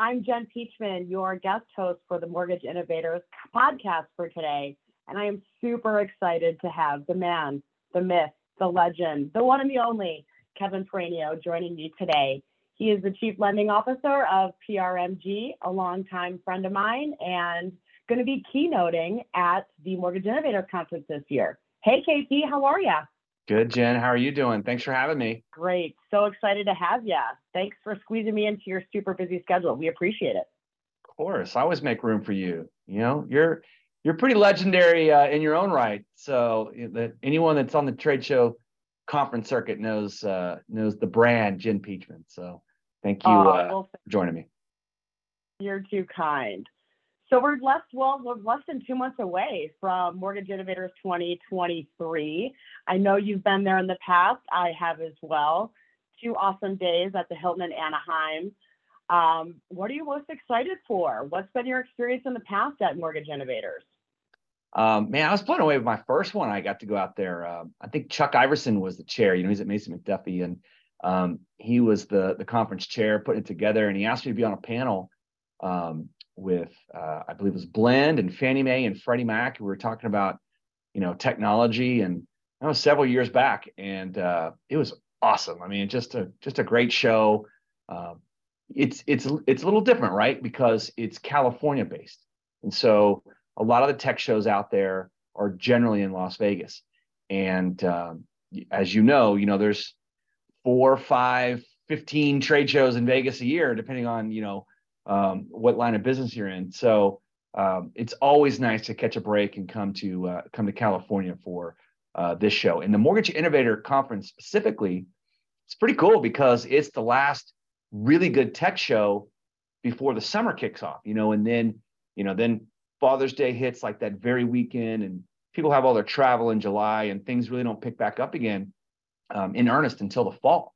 I'm Jen Peachman, your guest host for the Mortgage Innovators podcast for today. And I am super excited to have the man, the myth, the legend, the one and the only Kevin Peranio joining me today. He is the Chief Lending Officer of PRMG, a longtime friend of mine, and going to be keynoting at the Mortgage Innovators Conference this year. Hey, KP, how are you? Good, Jen. How are you doing? Thanks for having me. Great. So excited to have you. Thanks for squeezing me into your super busy schedule. We appreciate it. Of course. I always make room for you. You know, you're you're pretty legendary uh, in your own right. So that anyone that's on the trade show conference circuit knows uh, knows the brand Jen Peachman. So thank you oh, uh, well, for joining me. You're too kind. So we're less well, we're less than two months away from Mortgage Innovators 2023. I know you've been there in the past. I have as well. Two awesome days at the Hilton in Anaheim. Um, what are you most excited for? What's been your experience in the past at Mortgage Innovators? Um, man, I was blown away with my first one. I got to go out there. Uh, I think Chuck Iverson was the chair. You know, he's at Mason McDuffie, and um, he was the the conference chair, putting it together. And he asked me to be on a panel um, with uh, I believe it was Blend and Fannie Mae and Freddie Mac. We were talking about you know technology, and that was several years back, and uh, it was awesome. I mean, just a just a great show. Uh, it's it's it's a little different, right? Because it's California based, and so a lot of the tech shows out there are generally in Las Vegas. And um, as you know, you know there's four, five, 15 trade shows in Vegas a year, depending on you know um, what line of business you're in. So um, it's always nice to catch a break and come to uh, come to California for uh, this show. And the Mortgage Innovator Conference specifically, it's pretty cool because it's the last really good tech show before the summer kicks off. You know, and then you know then Father's Day hits like that very weekend, and people have all their travel in July, and things really don't pick back up again um, in earnest until the fall.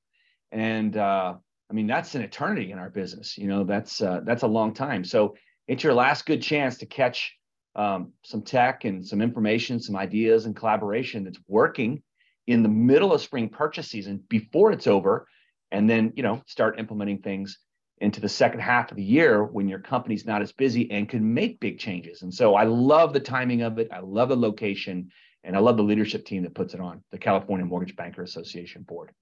And uh, I mean, that's an eternity in our business. You know, that's uh, that's a long time. So it's your last good chance to catch um, some tech and some information, some ideas and collaboration that's working in the middle of spring purchase season before it's over, and then you know start implementing things into the second half of the year when your company's not as busy and can make big changes. And so I love the timing of it. I love the location, and I love the leadership team that puts it on, the California Mortgage Banker Association board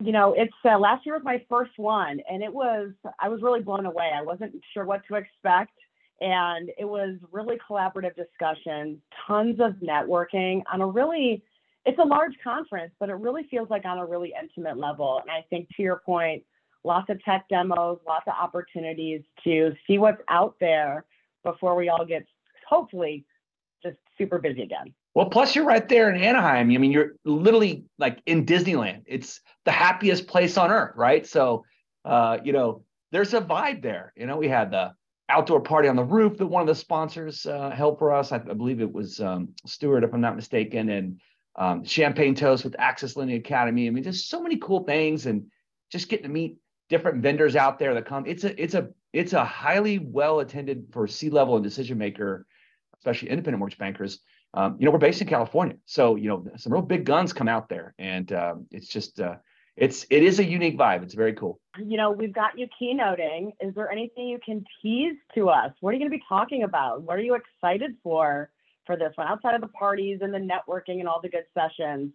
you know, it's uh, last year was my first one, and it was I was really blown away. I wasn't sure what to expect, and it was really collaborative discussions, tons of networking on a really it's a large conference, but it really feels like on a really intimate level. And I think to your point, lots of tech demos, lots of opportunities to see what's out there before we all get hopefully just super busy again. Well, plus you're right there in Anaheim. I mean, you're literally like in Disneyland. It's the happiest place on earth, right? So, uh, you know, there's a vibe there. You know, we had the outdoor party on the roof that one of the sponsors uh, held for us. I, I believe it was um, Stewart, if I'm not mistaken, and um, champagne toast with Access Lending Academy. I mean, just so many cool things, and just getting to meet different vendors out there that come. It's a it's a it's a highly well attended for C level and decision maker, especially independent mortgage bankers um, you know, we're based in California, so you know some real big guns come out there, and um, it's just uh, it's it is a unique vibe. It's very cool. You know, we've got you keynoting. Is there anything you can tease to us? What are you going to be talking about? What are you excited for for this one? Outside of the parties and the networking and all the good sessions,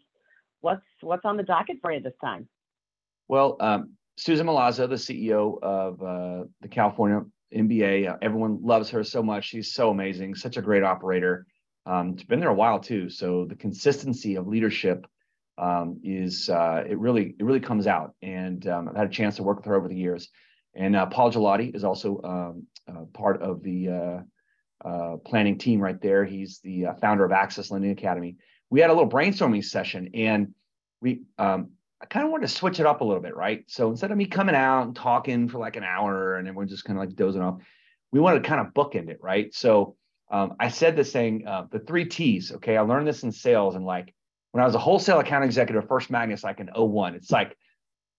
what's what's on the docket for you this time? Well, um, Susan Milazzo, the CEO of uh, the California MBA, uh, everyone loves her so much. She's so amazing, such a great operator. Um, it's been there a while too, so the consistency of leadership um, is uh, it really it really comes out. And um, I've had a chance to work with her over the years. And uh, Paul Gelati is also um, uh, part of the uh, uh, planning team right there. He's the uh, founder of Access Lending Academy. We had a little brainstorming session, and we um, I kind of wanted to switch it up a little bit, right? So instead of me coming out and talking for like an hour and everyone just kind of like dozing off, we wanted to kind of bookend it, right? So um, I said this saying, uh, the three T's. Okay, I learned this in sales, and like when I was a wholesale account executive, First Magnus, like in 01, it's like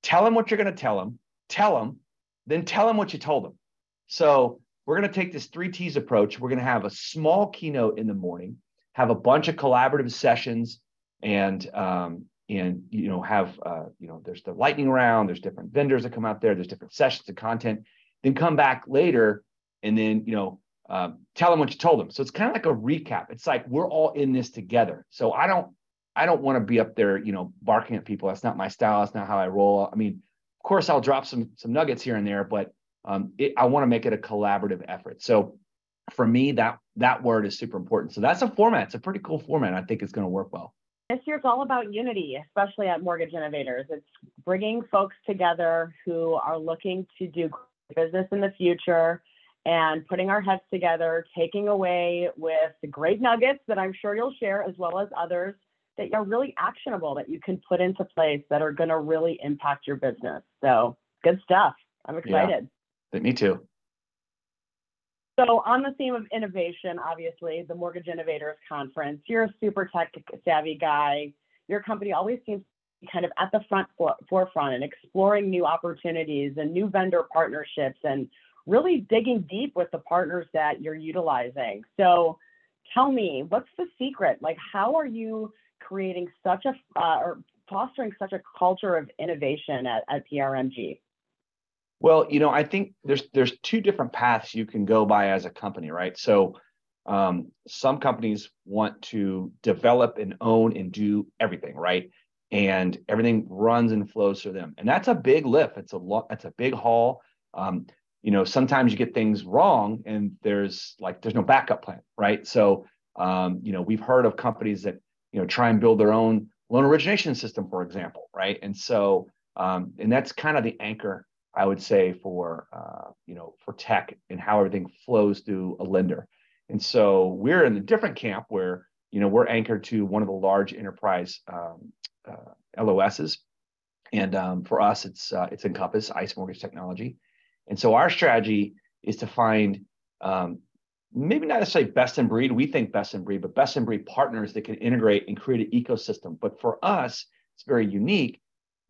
tell them what you're going to tell them, tell them, then tell them what you told them. So we're going to take this three T's approach. We're going to have a small keynote in the morning, have a bunch of collaborative sessions, and um, and you know have uh, you know there's the lightning round. There's different vendors that come out there. There's different sessions of content, then come back later and then, you know, uh, tell them what you told them. So it's kind of like a recap. It's like we're all in this together. So I don't, I don't want to be up there, you know, barking at people. That's not my style. That's not how I roll. I mean, of course, I'll drop some some nuggets here and there, but um, it, I want to make it a collaborative effort. So for me, that that word is super important. So that's a format. It's a pretty cool format. I think it's going to work well. This year's all about unity, especially at Mortgage Innovators. It's bringing folks together who are looking to do business in the future and putting our heads together, taking away with the great nuggets that I'm sure you'll share, as well as others that are really actionable that you can put into place that are going to really impact your business. So good stuff. I'm excited. Yeah, me too. So, on the theme of innovation, obviously, the Mortgage Innovators Conference, you're a super tech savvy guy. Your company always seems kind of at the front for- forefront and exploring new opportunities and new vendor partnerships and really digging deep with the partners that you're utilizing. So, tell me, what's the secret? Like, how are you creating such a uh, or fostering such a culture of innovation at, at PRMG? Well, you know, I think there's there's two different paths you can go by as a company, right? So um, some companies want to develop and own and do everything, right? And everything runs and flows through them, and that's a big lift. It's a lot. It's a big haul. Um, you know, sometimes you get things wrong, and there's like there's no backup plan, right? So, um, you know, we've heard of companies that you know try and build their own loan origination system, for example, right? And so, um, and that's kind of the anchor I would say, for uh, you know for tech and how everything flows through a lender. And so we're in a different camp where you know we're anchored to one of the large enterprise um, uh, LOSs, and um, for us it's uh, it's Encompass ICE Mortgage Technology. And so our strategy is to find um, maybe not necessarily best in breed. We think best in breed, but best in breed partners that can integrate and create an ecosystem. But for us, it's very unique.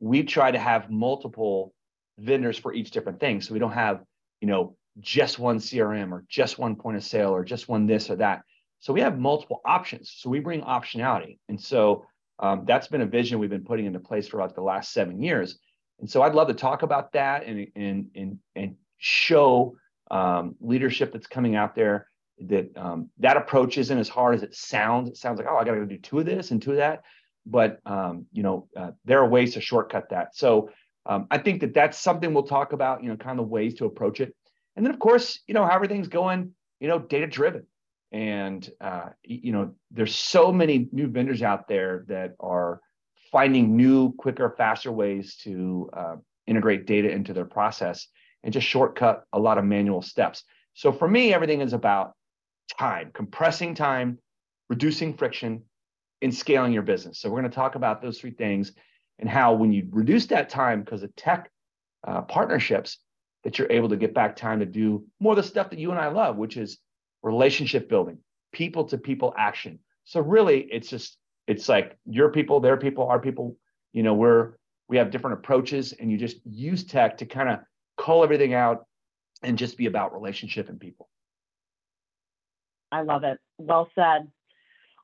We try to have multiple vendors for each different thing. So we don't have, you know, just one CRM or just one point of sale or just one this or that. So we have multiple options. So we bring optionality. And so um, that's been a vision we've been putting into place for about the last seven years. And so I'd love to talk about that and and and and show um, leadership that's coming out there that um, that approach isn't as hard as it sounds. It sounds like oh I got to do two of this and two of that, but um, you know uh, there are ways to shortcut that. So um, I think that that's something we'll talk about, you know, kind of ways to approach it. And then, of course, you know, how everything's going, you know, data driven. And, uh, you know, there's so many new vendors out there that are finding new, quicker, faster ways to uh, integrate data into their process and just shortcut a lot of manual steps. So for me, everything is about time, compressing time, reducing friction, and scaling your business. So we're going to talk about those three things and how when you reduce that time because of tech uh, partnerships that you're able to get back time to do more of the stuff that you and I love, which is relationship building, people to people action. So really, it's just it's like your people, their people, our people. You know, we're we have different approaches, and you just use tech to kind of cull everything out and just be about relationship and people. I love it. Well said.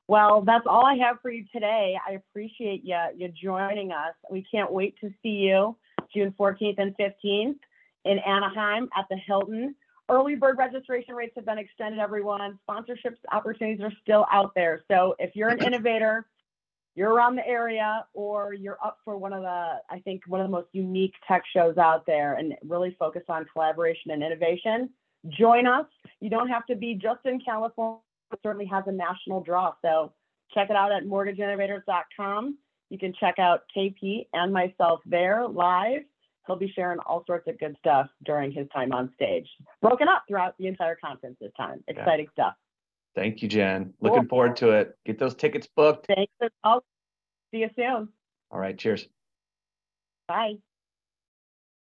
Well, that's all I have for you today. I appreciate you, you joining us. We can't wait to see you June 14th and 15th in Anaheim at the Hilton. Early bird registration rates have been extended, everyone. Sponsorships opportunities are still out there. So if you're an innovator, you're around the area, or you're up for one of the, I think, one of the most unique tech shows out there and really focus on collaboration and innovation, join us. You don't have to be just in California it certainly has a national draw. So check it out at mortgageinnovators.com. You can check out KP and myself there live. He'll be sharing all sorts of good stuff during his time on stage, broken up throughout the entire conference this time. Exciting yeah. stuff. Thank you, Jen. Cool. Looking forward to it. Get those tickets booked. Thanks. I'll see you soon. All right. Cheers. Bye.